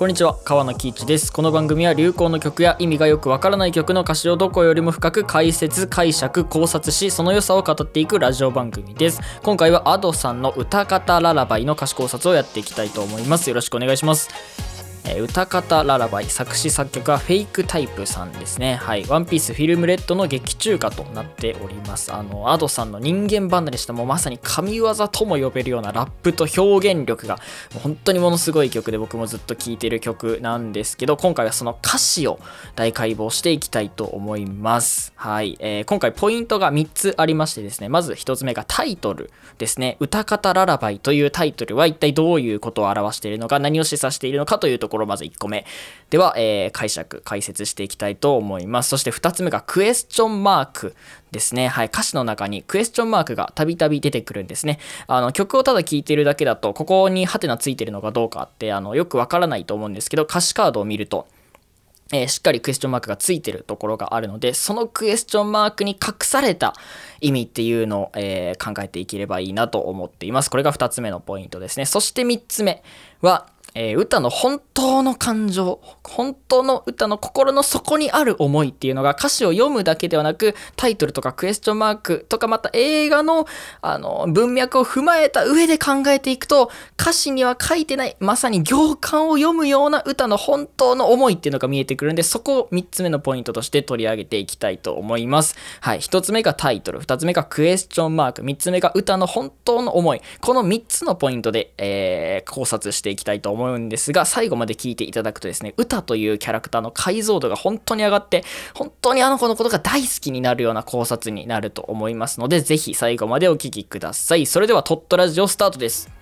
こんにちは川野喜一です。この番組は流行の曲や意味がよくわからない曲の歌詞をどこよりも深く解説解釈考察しその良さを語っていくラジオ番組です。今回は Ado さんの歌方ララバイの歌詞考察をやっていきたいと思います。よろしくお願いします。えー、歌方ララバイ作詞作曲はフェイクタイプさんですね。はい。ワンピースフィルムレッドの劇中歌となっております。あの Ado さんの人間離れした。もうまさに神業とも呼べるようなラップと表現力がもう本当にものすごい曲で僕もずっと聴いてる曲なんですけど今回はその歌詞を大解剖していきたいと思います。はい、えー、今回ポイントが3つありましてですね。まず1つ目がタイトルですね。歌方ララバイというタイトルは一体どういうことを表しているのか何を示唆しているのかというところまず1個目。では、えー、解釈、解説していきたいと思います。そして2つ目がクエスチョンマークですね。はい。歌詞の中にクエスチョンマークがたびたび出てくるんですね。あの、曲をただ聴いてるだけだと、ここにハテナついてるのかどうかって、あの、よくわからないと思うんですけど、歌詞カードを見ると、えー、しっかりクエスチョンマークがついてるところがあるので、そのクエスチョンマークに隠された意味っていうのを、えー、考えていければいいなと思っています。これが2つ目のポイントですね。そして3つ目は、えー、歌の本当の感情、本当の歌の心の底にある思いっていうのが歌詞を読むだけではなく、タイトルとかクエスチョンマークとかまた映画のあの文脈を踏まえた上で考えていくと、歌詞には書いてない、まさに行間を読むような歌の本当の思いっていうのが見えてくるんで、そこを3つ目のポイントとして取り上げていきたいと思います。はい。1つ目がタイトル、2つ目がクエスチョンマーク、3つ目が歌の本当の思い。この3つのポイントで、えー、考察していきたいと思います思うんですが、最後まで聞いていただくとですね、歌というキャラクターの解像度が本当に上がって、本当にあの子のことが大好きになるような考察になると思いますので、ぜひ最後までお聴きください。それでは、トットラジオスタートです。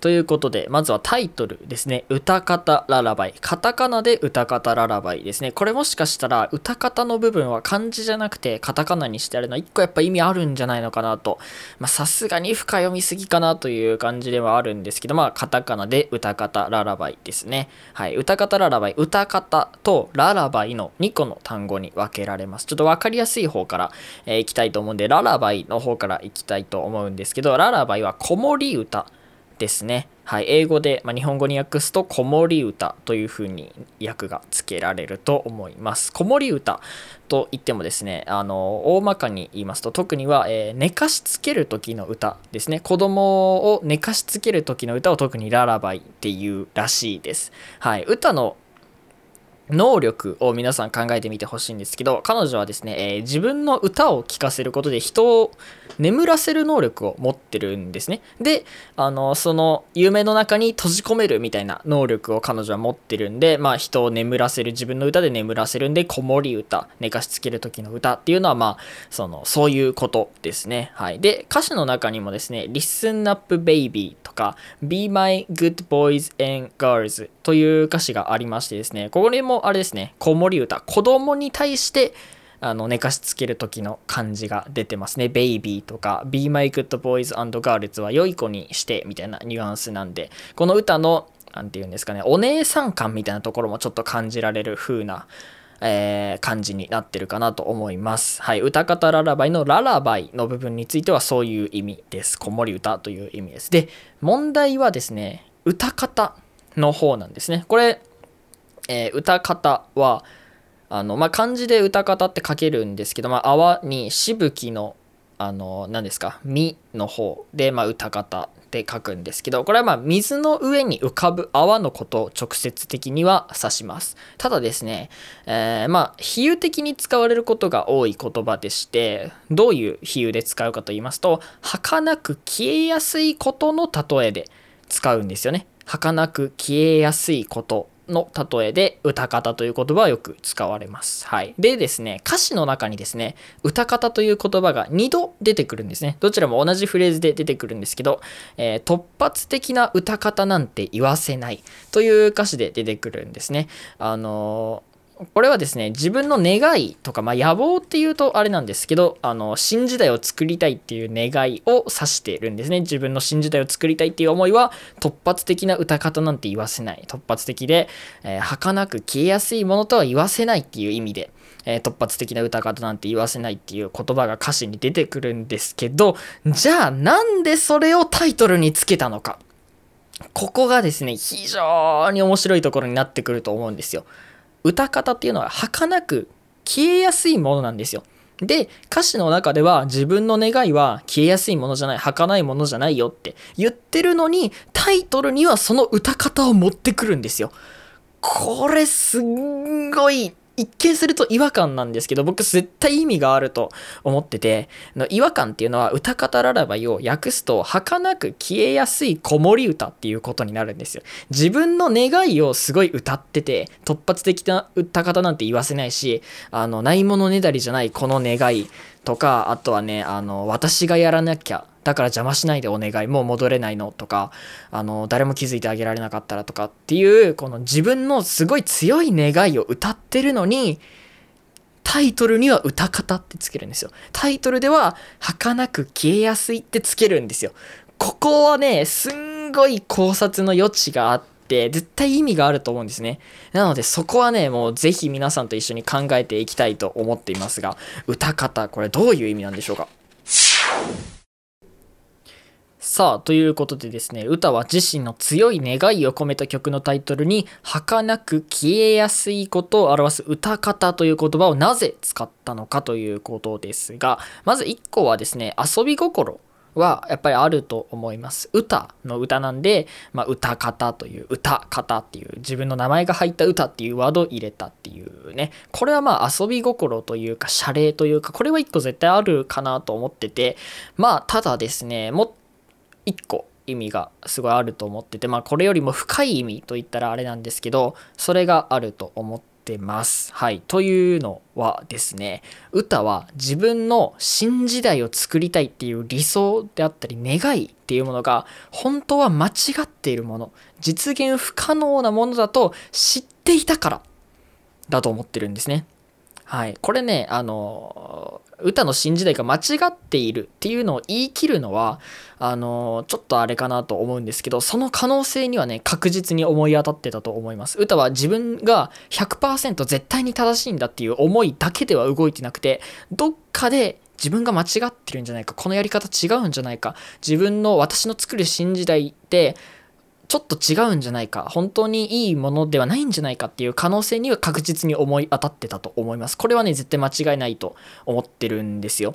ということで、まずはタイトルですね。歌方ララバイ。カタカナで歌方ララバイですね。これもしかしたら歌方の部分は漢字じゃなくてカタカナにしてあるのは一個やっぱ意味あるんじゃないのかなと。まさすがに深読みすぎかなという感じではあるんですけど、まあカタカナで歌方ララバイですね。はい。歌方ララバイ。歌方とララバイの2個の単語に分けられます。ちょっと分かりやすい方から、えー、いきたいと思うんで、ララバイの方からいきたいと思うんですけど、ララバイは子守歌。ですね。はい、英語で、まあ、日本語に訳すと子守歌というふうに訳がつけられると思います。子守歌といってもですね、あの大まかに言いますと特には、えー、寝かしつける時の歌ですね。子供を寝かしつける時の歌を特にララバイっていうらしいです。はい、歌の能力を皆さん考えてみてほしいんですけど、彼女はですね、えー、自分の歌を聴かせることで人を眠らせる能力を持ってるんですね。で、あの、その夢の中に閉じ込めるみたいな能力を彼女は持ってるんで、まあ人を眠らせる、自分の歌で眠らせるんで、子守歌、寝かしつける時の歌っていうのは、まあ、その、そういうことですね。はい。で、歌詞の中にもですね、Listen Up Baby とか、Be My Good Boys and Girls という歌詞がありましてですね、ここにあれですね、子守歌、子供に対してあの寝かしつける時の感じが出てますね。ベイビーとか Be My Good Boys and Girls は良い子にしてみたいなニュアンスなんで、この歌の何て言うんですかね、お姉さん感みたいなところもちょっと感じられる風な、えー、感じになってるかなと思います。はい。歌方ララバイのララバイの部分についてはそういう意味です。子守歌という意味です。で、問題はですね、歌方の方なんですね。これ、えー、歌方は、あの、まあ、漢字で歌方って書けるんですけど、まあ、泡にしぶきの、あの、何ですか、みの方で、まあ、歌方って書くんですけど、これはま、水の上に浮かぶ泡のことを直接的には指します。ただですね、えー、ま、比喩的に使われることが多い言葉でして、どういう比喩で使うかと言いますと、儚く消えやすいことの例えで使うんですよね。儚く消えやすいことの例えで歌方という言葉はよく使われます。はい。でですね、歌詞の中にですね、歌方という言葉が2度出てくるんですね。どちらも同じフレーズで出てくるんですけど、えー、突発的な歌方なんて言わせないという歌詞で出てくるんですね。あのーこれはですね自分の願いとか、まあ、野望っていうとあれなんですけどあの新時代を作りたいっていう願いを指しているんですね。自分の新時代を作りたいっていう思いは突発的な歌方なんて言わせない。突発的で、えー、儚く消えやすいものとは言わせないっていう意味で、えー、突発的な歌方なんて言わせないっていう言葉が歌詞に出てくるんですけどじゃあなんでそれをタイトルにつけたのか。ここがですね非常に面白いところになってくると思うんですよ。歌方っていうのは儚く消えやすいものなんですよ。で歌詞の中では自分の願いは消えやすいものじゃない儚いものじゃないよって言ってるのにタイトルにはその歌方を持ってくるんですよ。これすんごい一見すると違和感なんですけど、僕絶対意味があると思ってて、の違和感っていうのは歌方ララバイを訳すと、儚く消えやすい子守歌っていうことになるんですよ。自分の願いをすごい歌ってて、突発的な歌方なんて言わせないし、あの、ないものねだりじゃないこの願いとか、あとはね、あの、私がやらなきゃだから邪魔しないでお願いもう戻れないのとかあの誰も気づいてあげられなかったらとかっていうこの自分のすごい強い願いを歌ってるのにタイトルには歌方ってつけるんですよ。タイトルでは儚く消えやすいってつけるんですよ。ここはねすんごい考察の余地があって絶対意味があると思うんですね。なのでそこはね、もうぜひ皆さんと一緒に考えていきたいと思っていますが、歌方、これどういう意味なんでしょうか？さあ、ということでですね、歌は自身の強い願いを込めた曲のタイトルに、儚く消えやすいことを表す歌方という言葉をなぜ使ったのかということですが、まず1個はですね、遊び心はやっぱりあると思います。歌の歌なんで、まあ、歌方という、歌方っていう自分の名前が入った歌っていうワードを入れたっていうね。これはまあ遊び心というか、謝礼というか、これは1個絶対あるかなと思ってて、まあただですね、もっ1個意味がすごいあると思っててまあこれよりも深い意味といったらあれなんですけどそれがあると思ってます。はい。というのはですね歌は自分の新時代を作りたいっていう理想であったり願いっていうものが本当は間違っているもの実現不可能なものだと知っていたからだと思ってるんですね。はい。これね、あの、歌の新時代が間違っているっていうのを言い切るのは、あの、ちょっとあれかなと思うんですけど、その可能性にはね、確実に思い当たってたと思います。歌は自分が100%絶対に正しいんだっていう思いだけでは動いてなくて、どっかで自分が間違ってるんじゃないか、このやり方違うんじゃないか、自分の私の作る新時代って、ちょっと違うんじゃないか、本当にいいものではないんじゃないかっていう可能性には確実に思い当たってたと思います。これはね、絶対間違いないと思ってるんですよ。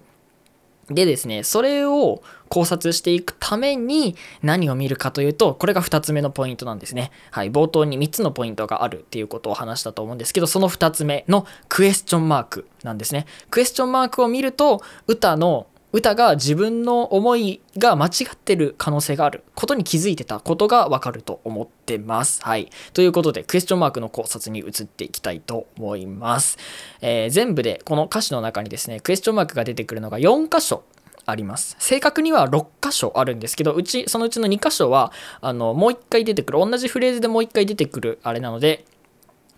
でですね、それを考察していくために何を見るかというと、これが2つ目のポイントなんですね。はい、冒頭に3つのポイントがあるっていうことを話したと思うんですけど、その2つ目のクエスチョンマークなんですね。クエスチョンマークを見ると、歌の歌が自分の思いが間違ってる可能性があることに気づいてたことがわかると思ってます。はい。ということで、クエスチョンマークの考察に移っていきたいと思います。えー、全部でこの歌詞の中にですね、クエスチョンマークが出てくるのが4箇所あります。正確には6箇所あるんですけど、うち、そのうちの2箇所は、あの、もう1回出てくる、同じフレーズでもう1回出てくるあれなので、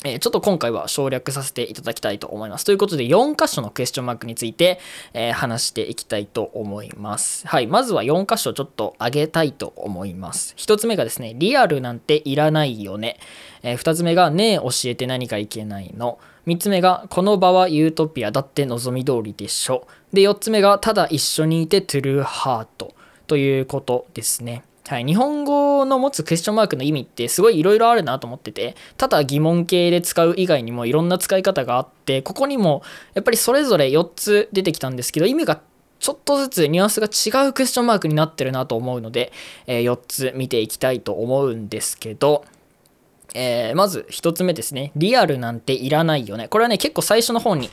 えちょっと今回は省略させていただきたいと思います。ということで、4箇所のクエスチョンマークについて、えー、話していきたいと思います。はい。まずは4箇所ちょっと上げたいと思います。1つ目がですね、リアルなんていらないよね。えー、2つ目が、ねえ教えて何かいけないの。3つ目が、この場はユートピアだって望み通りでしょ。で、4つ目が、ただ一緒にいてトゥルーハートということですね。はい、日本語の持つクエスチョンマークの意味ってすごいいろいろあるなと思っててただ疑問形で使う以外にもいろんな使い方があってここにもやっぱりそれぞれ4つ出てきたんですけど意味がちょっとずつニュアンスが違うクエスチョンマークになってるなと思うので、えー、4つ見ていきたいと思うんですけど、えー、まず1つ目ですね。リアルなんていらないよね。これはね結構最初の方に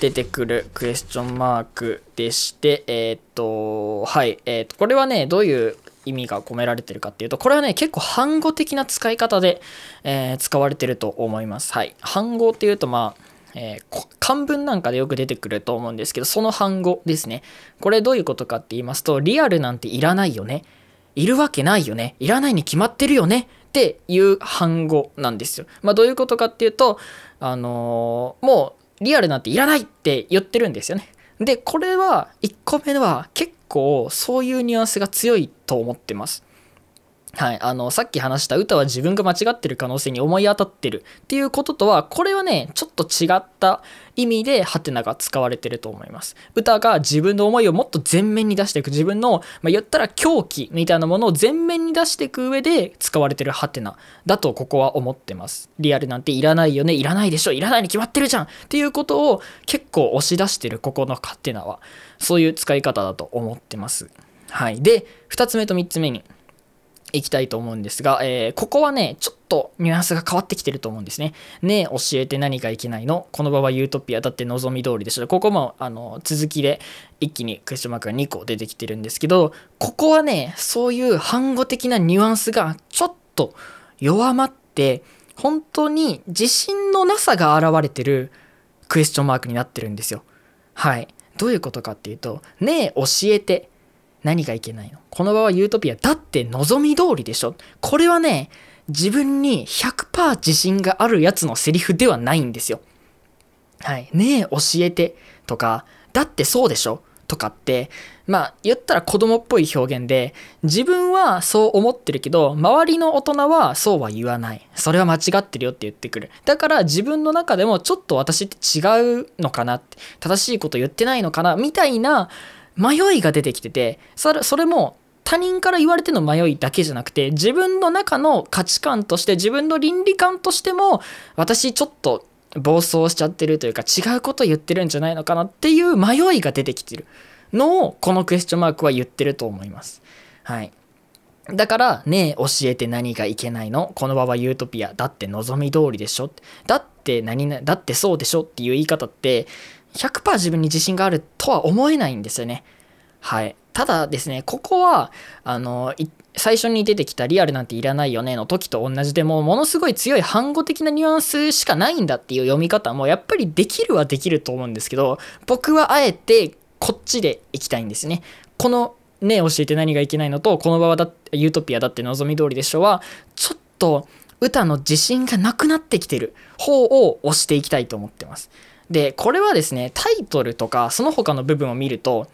出てくるクエスチョンマークでして、えー、っと、はい、えー、っと、これはね、どういう意味が込められてるかっていうと、これはね、結構反語的な使い方で、えー、使われてると思います。はい。反語っていうと、まあ、えー、漢文なんかでよく出てくると思うんですけど、その反語ですね。これどういうことかって言いますと、リアルなんていらないよね。いるわけないよね。いらないに決まってるよね。っていう反語なんですよ。まあ、どういうことかっていうと、あのー、もうリアルなんていらないって言ってるんですよね。で、これは1個目は結構そういうニュアンスが強いと思ってます。はい、あのさっき話した歌は自分が間違ってる可能性に思い当たってるっていうこととはこれはねちょっと違った意味でハテナが使われてると思います。歌が自分の思いをもっと前面に出していく自分の、まあ、言ったら狂気みたいなものを前面に出していく上で使われてるハテナだとここは思ってます。リアルなんていらないよねいらないでしょいらないに決まってるじゃんっていうことを結構押し出してるここのハテナは。そういう使い方だと思ってます。はい。で2つ目と3つ目に。いきたいと思うんですが、えー、ここはね、ちょっとニュアンスが変わってきてると思うんですね。ねえ、教えて何がいけないの？この場はユートピアだって望み通りでしょ。ここもあの続きで一気にクエスチョンマークが2個出てきてるんですけど、ここはね、そういう反語的なニュアンスがちょっと弱まって、本当に自信のなさが現れてるクエスチョンマークになってるんですよ。はい。どういうことかっていうと、ねえ、教えて何がいけないの？この場はユートピア。だって望み通りでしょ？これはね、自分に100%自信があるやつのセリフではないんですよ。はい。ねえ、教えてとか、だってそうでしょ？とかって、まあ言ったら子供っぽい表現で、自分はそう思ってるけど、周りの大人はそうは言わない。それは間違ってるよって言ってくる。だから自分の中でもちょっと私って違うのかなって、正しいこと言ってないのかなみたいな迷いが出てきててそれそれも他人から言われての迷いだけじゃなくて自分の中の価値観として自分の倫理観としても私ちょっと暴走しちゃってるというか違うこと言ってるんじゃないのかなっていう迷いが出てきてるのをこのクエスチョンマークは言ってると思います。はい。だから、ねえ、教えて何がいけないの？この場はユートピア。だって望み通りでしょ？だって何々、だってそうでしょ？っていう言い方って、100%自分に自信があるとは思えないんですよね。はい。ただですね、ここは、あの、最初に出てきたリアルなんていらないよねの時と同じでもものすごい強い反語的なニュアンスしかないんだっていう読み方もやっぱりできるはできると思うんですけど僕はあえてこっちでいきたいんですね。このね教えて何がいけないのとこの場はだユートピアだって望み通りでしょはちょっと歌の自信がなくなってきてる方を押していきたいと思ってます。で、これはですね、タイトルとかその他の部分を見ると、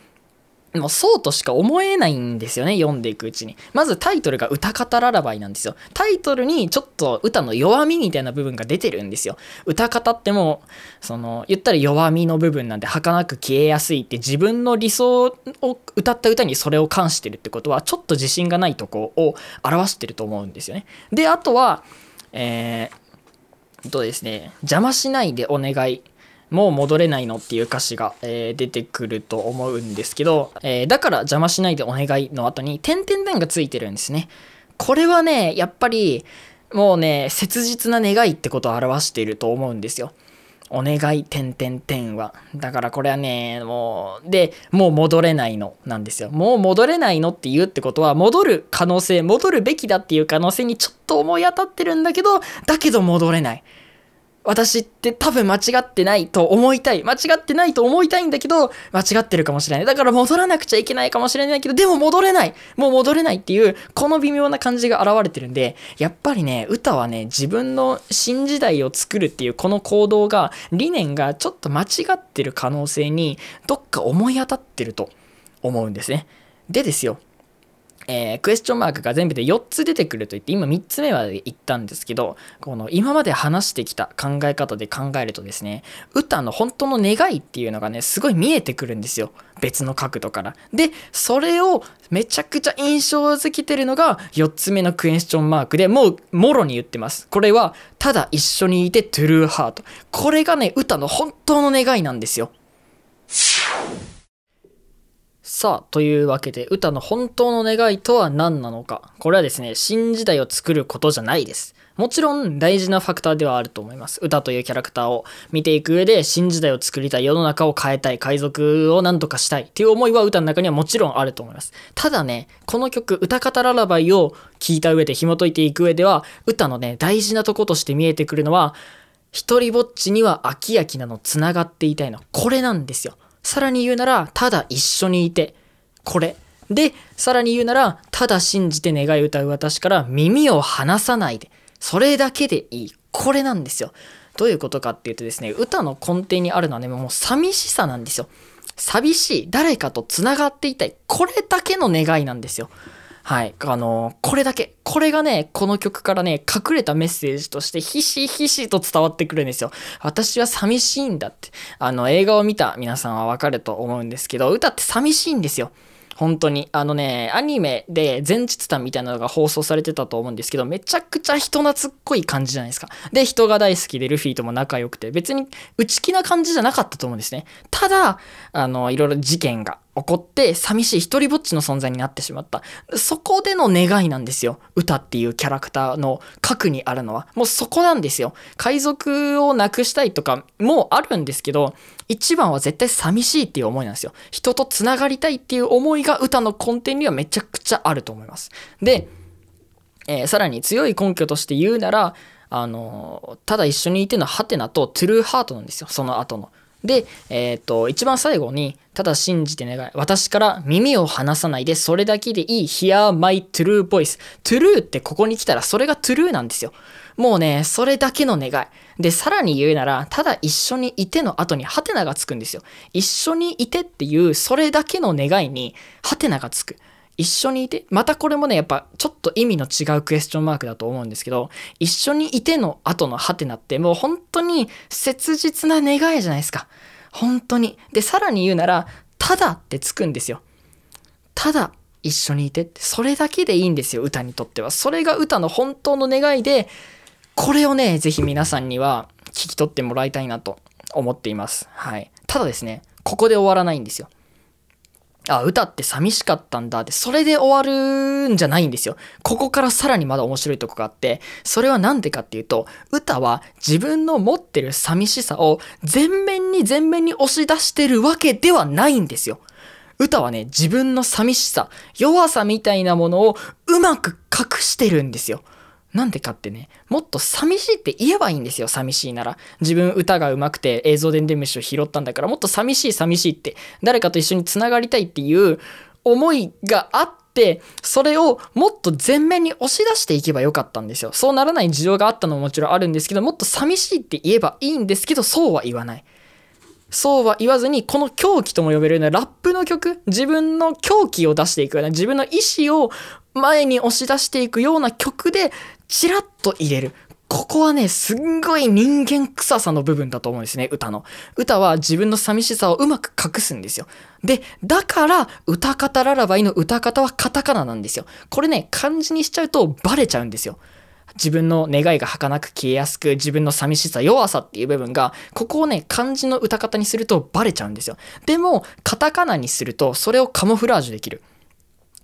もうそうとしか思えないんですよね、読んでいくうちに。まずタイトルが歌方ララバイなんですよ。タイトルにちょっと歌の弱みみたいな部分が出てるんですよ。歌方ってもう、その、言ったら弱みの部分なんで儚く消えやすいって自分の理想を歌った歌にそれを関してるってことは、ちょっと自信がないとこを表してると思うんですよね。で、あとは、えー、とですね、邪魔しないでお願い。もう戻れないのっていう歌詞が、えー、出てくると思うんですけど、えー、だから邪魔しないでお願いの後に点々点がついてるんですね。これはね、やっぱりもうね、切実な願いってことを表していると思うんですよ。お願い、点々点は。だからこれはね、もう、で、もう戻れないのなんですよ。もう戻れないのって言うってことは、戻る可能性、戻るべきだっていう可能性にちょっと思い当たってるんだけど、だけど戻れない。私って多分間違ってないと思いたい。間違ってないと思いたいんだけど、間違ってるかもしれない。だから戻らなくちゃいけないかもしれないけど、でも戻れないもう戻れないっていう、この微妙な感じが現れてるんで、やっぱりね、歌はね、自分の新時代を作るっていうこの行動が、理念がちょっと間違ってる可能性に、どっか思い当たってると思うんですね。でですよ、えー、クエスチョンマークが全部で4つ出てくると言って今3つ目まで言ったんですけどこの今まで話してきた考え方で考えるとですね歌の本当の願いっていうのがねすごい見えてくるんですよ。別の角度から。でそれをめちゃくちゃ印象づけてるのが4つ目のクエスチョンマークでもうもろに言ってます。これはただ一緒にいてトゥルーハート。これがね歌の本当の願いなんですよ。さあ、というわけで、歌の本当の願いとは何なのか。これはですね、新時代を作ることじゃないです。もちろん大事なファクターではあると思います。歌というキャラクターを見ていく上で新時代を作りたい、世の中を変えたい、海賊を何とかしたいっていう思いは歌の中にはもちろんあると思います。ただね、この曲、歌方ララバイを聴いた上で紐解いていく上では、歌のね、大事なとことして見えてくるのは、一人ぼっちには飽き飽きなの繋がっていたいの。これなんですよ。さらに言うなら、ただ一緒にいて、これ。で、さらに言うなら、ただ信じて願い歌う私から耳を離さないで。それだけでいい。これなんですよ。どういうことかっていうとですね、歌の根底にあるのはね、もう寂しさなんですよ。寂しい。誰かと繋がっていたい。これだけの願いなんですよ。はい。あの、これだけ。これがね、この曲からね、隠れたメッセージとしてひしひしと伝わってくるんですよ。私は寂しいんだって。あの、映画を見た皆さんはわかると思うんですけど、歌って寂しいんですよ。本当に。あのね、アニメで前日談みたいなのが放送されてたと思うんですけど、めちゃくちゃ人懐っこい感じじゃないですか。で、人が大好きでルフィとも仲良くて、別に内気な感じじゃなかったと思うんですね。ただ、あの、いろいろ事件が起こって寂しい一人ぼっちの存在になってしまった。そこでの願いなんですよ。歌っていうキャラクターの核にあるのは。もうそこなんですよ。海賊をなくしたいとかもあるんですけど、一番は絶対寂しいっていう思いなんですよ。人と繋がりたいっていう思いが歌の根底にはめちゃくちゃあると思います。で、えー、さらに強い根拠として言うなら、あのただ一緒にいてのハテナとトゥルーハートなんですよ。その後の。で、えっ、ー、と、一番最後に、ただ信じて願い。私から耳を離さないで、それだけでいい。Hear my true voice. true ってここに来たら、それが true なんですよ。もうね、それだけの願い。で、さらに言うなら、ただ一緒にいての後にハテナがつくんですよ。一緒にいてっていう、それだけの願いに、ハテナがつく。一緒にいて、またこれもね、やっぱちょっと意味の違うクエスチョンマークだと思うんですけど、一緒にいての後のハテナってもう本当に切実な願いじゃないですか。本当に。で、さらに言うなら、ただってつくんですよ。ただ一緒にいてって、それだけでいいんですよ、歌にとっては。それが歌の本当の願いで、これをね、ぜひ皆さんには聞き取ってもらいたいなと思っています。はい。ただですね、ここで終わらないんですよ。あ、歌って寂しかったんだって、それで終わるんじゃないんですよ。ここからさらにまだ面白いとこがあって、それはなんでかっていうと、歌は自分の持ってる寂しさを全面に全面に押し出してるわけではないんですよ。歌はね、自分の寂しさ、弱さみたいなものをうまく隠してるんですよ。なんでかってね、もっと寂しいって言えばいいんですよ、寂しいなら。自分歌が上手くて映像伝伝虫を拾ったんだから、もっと寂しい寂しいって、誰かと一緒に繋がりたいっていう思いがあって、それをもっと前面に押し出していけばよかったんですよ。そうならない事情があったのももちろんあるんですけど、もっと寂しいって言えばいいんですけど、そうは言わない。そうは言わずに、この狂気とも呼べるようなラップの曲、自分の狂気を出していくような、自分の意志を前に押し出していくような曲で、チラッと入れる。ここはね、すんごい人間臭さの部分だと思うんですね、歌の。歌は自分の寂しさをうまく隠すんですよ。で、だから、歌方ララバイの歌方はカタカナなんですよ。これね、漢字にしちゃうとバレちゃうんですよ。自分の願いが儚く消えやすく、自分の寂しさ、弱さっていう部分が、ここをね、漢字の歌方にするとバレちゃうんですよ。でも、カタカナにすると、それをカモフラージュできる。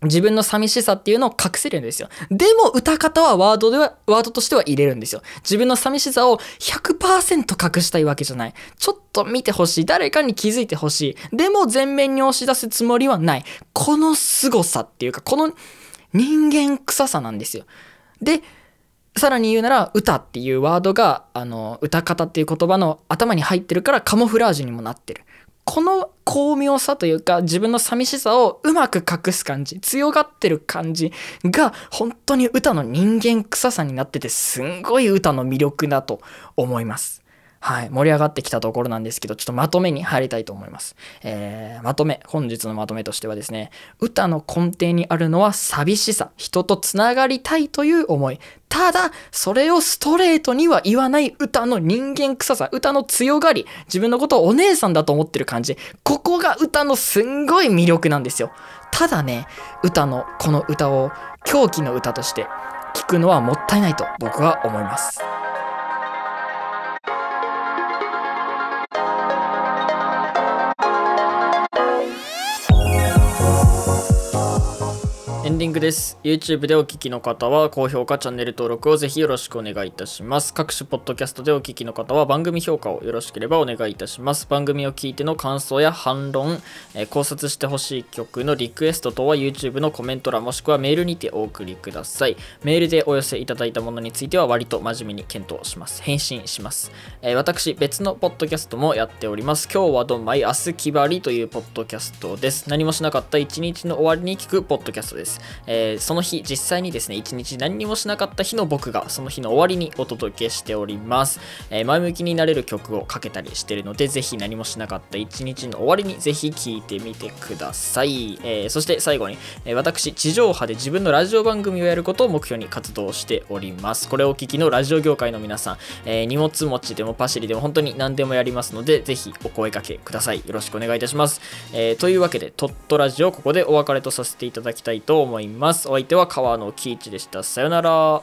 自分の寂しさっていうのを隠せるんですよ。でも歌方はワードでは、ワードとしては入れるんですよ。自分の寂しさを100%隠したいわけじゃない。ちょっと見てほしい。誰かに気づいてほしい。でも全面に押し出すつもりはない。この凄さっていうか、この人間臭さなんですよ。で、さらに言うなら、歌っていうワードが、あの、歌方っていう言葉の頭に入ってるからカモフラージュにもなってる。この巧妙さというか自分の寂しさをうまく隠す感じ強がってる感じが本当に歌の人間臭さになっててすんごい歌の魅力だと思います。はい、盛り上がってきたところなんですけど、ちょっとまとめに入りたいと思います。えー、まとめ、本日のまとめとしてはですね、歌の根底にあるのは寂しさ、人とつながりたいという思い。ただ、それをストレートには言わない歌の人間臭さ、歌の強がり、自分のことをお姉さんだと思ってる感じ。ここが歌のすんごい魅力なんですよ。ただね、歌の、この歌を狂気の歌として聞くのはもったいないと僕は思います。エンディングです。YouTube でお聞きの方は高評価チャンネル登録をぜひよろしくお願いいたします。各種ポッドキャストでお聞きの方は番組評価をよろしければお願いいたします。番組を聞いての感想や反論、え考察してほしい曲のリクエスト等は YouTube のコメント欄もしくはメールにてお送りください。メールでお寄せいただいたものについては割と真面目に検討します。返信します、え私別のポッドキャストもやっております。今日はどんまい？明日きばりというポッドキャストです。何もしなかった一日の終わりに聞くポッドキャストです、えーその日実際にですね一日何にもしなかった日の僕がその日の終わりにお届けしております、えー前向きになれる曲をかけたりしてるのでぜひ何もしなかった一日の終わりにぜひ聴いてみてください、えーそして最後に、え私地上波で自分のラジオ番組をやることを目標に活動しております。これをお聞きのラジオ業界の皆さん、え荷物持ちでもパシリでも本当に何でもやりますのでぜひお声掛けください。よろしくお願いいたします、えというわけでトットラジオここでお別れとさせていただきたいと思います。お相手は川野喜一でした。さよなら。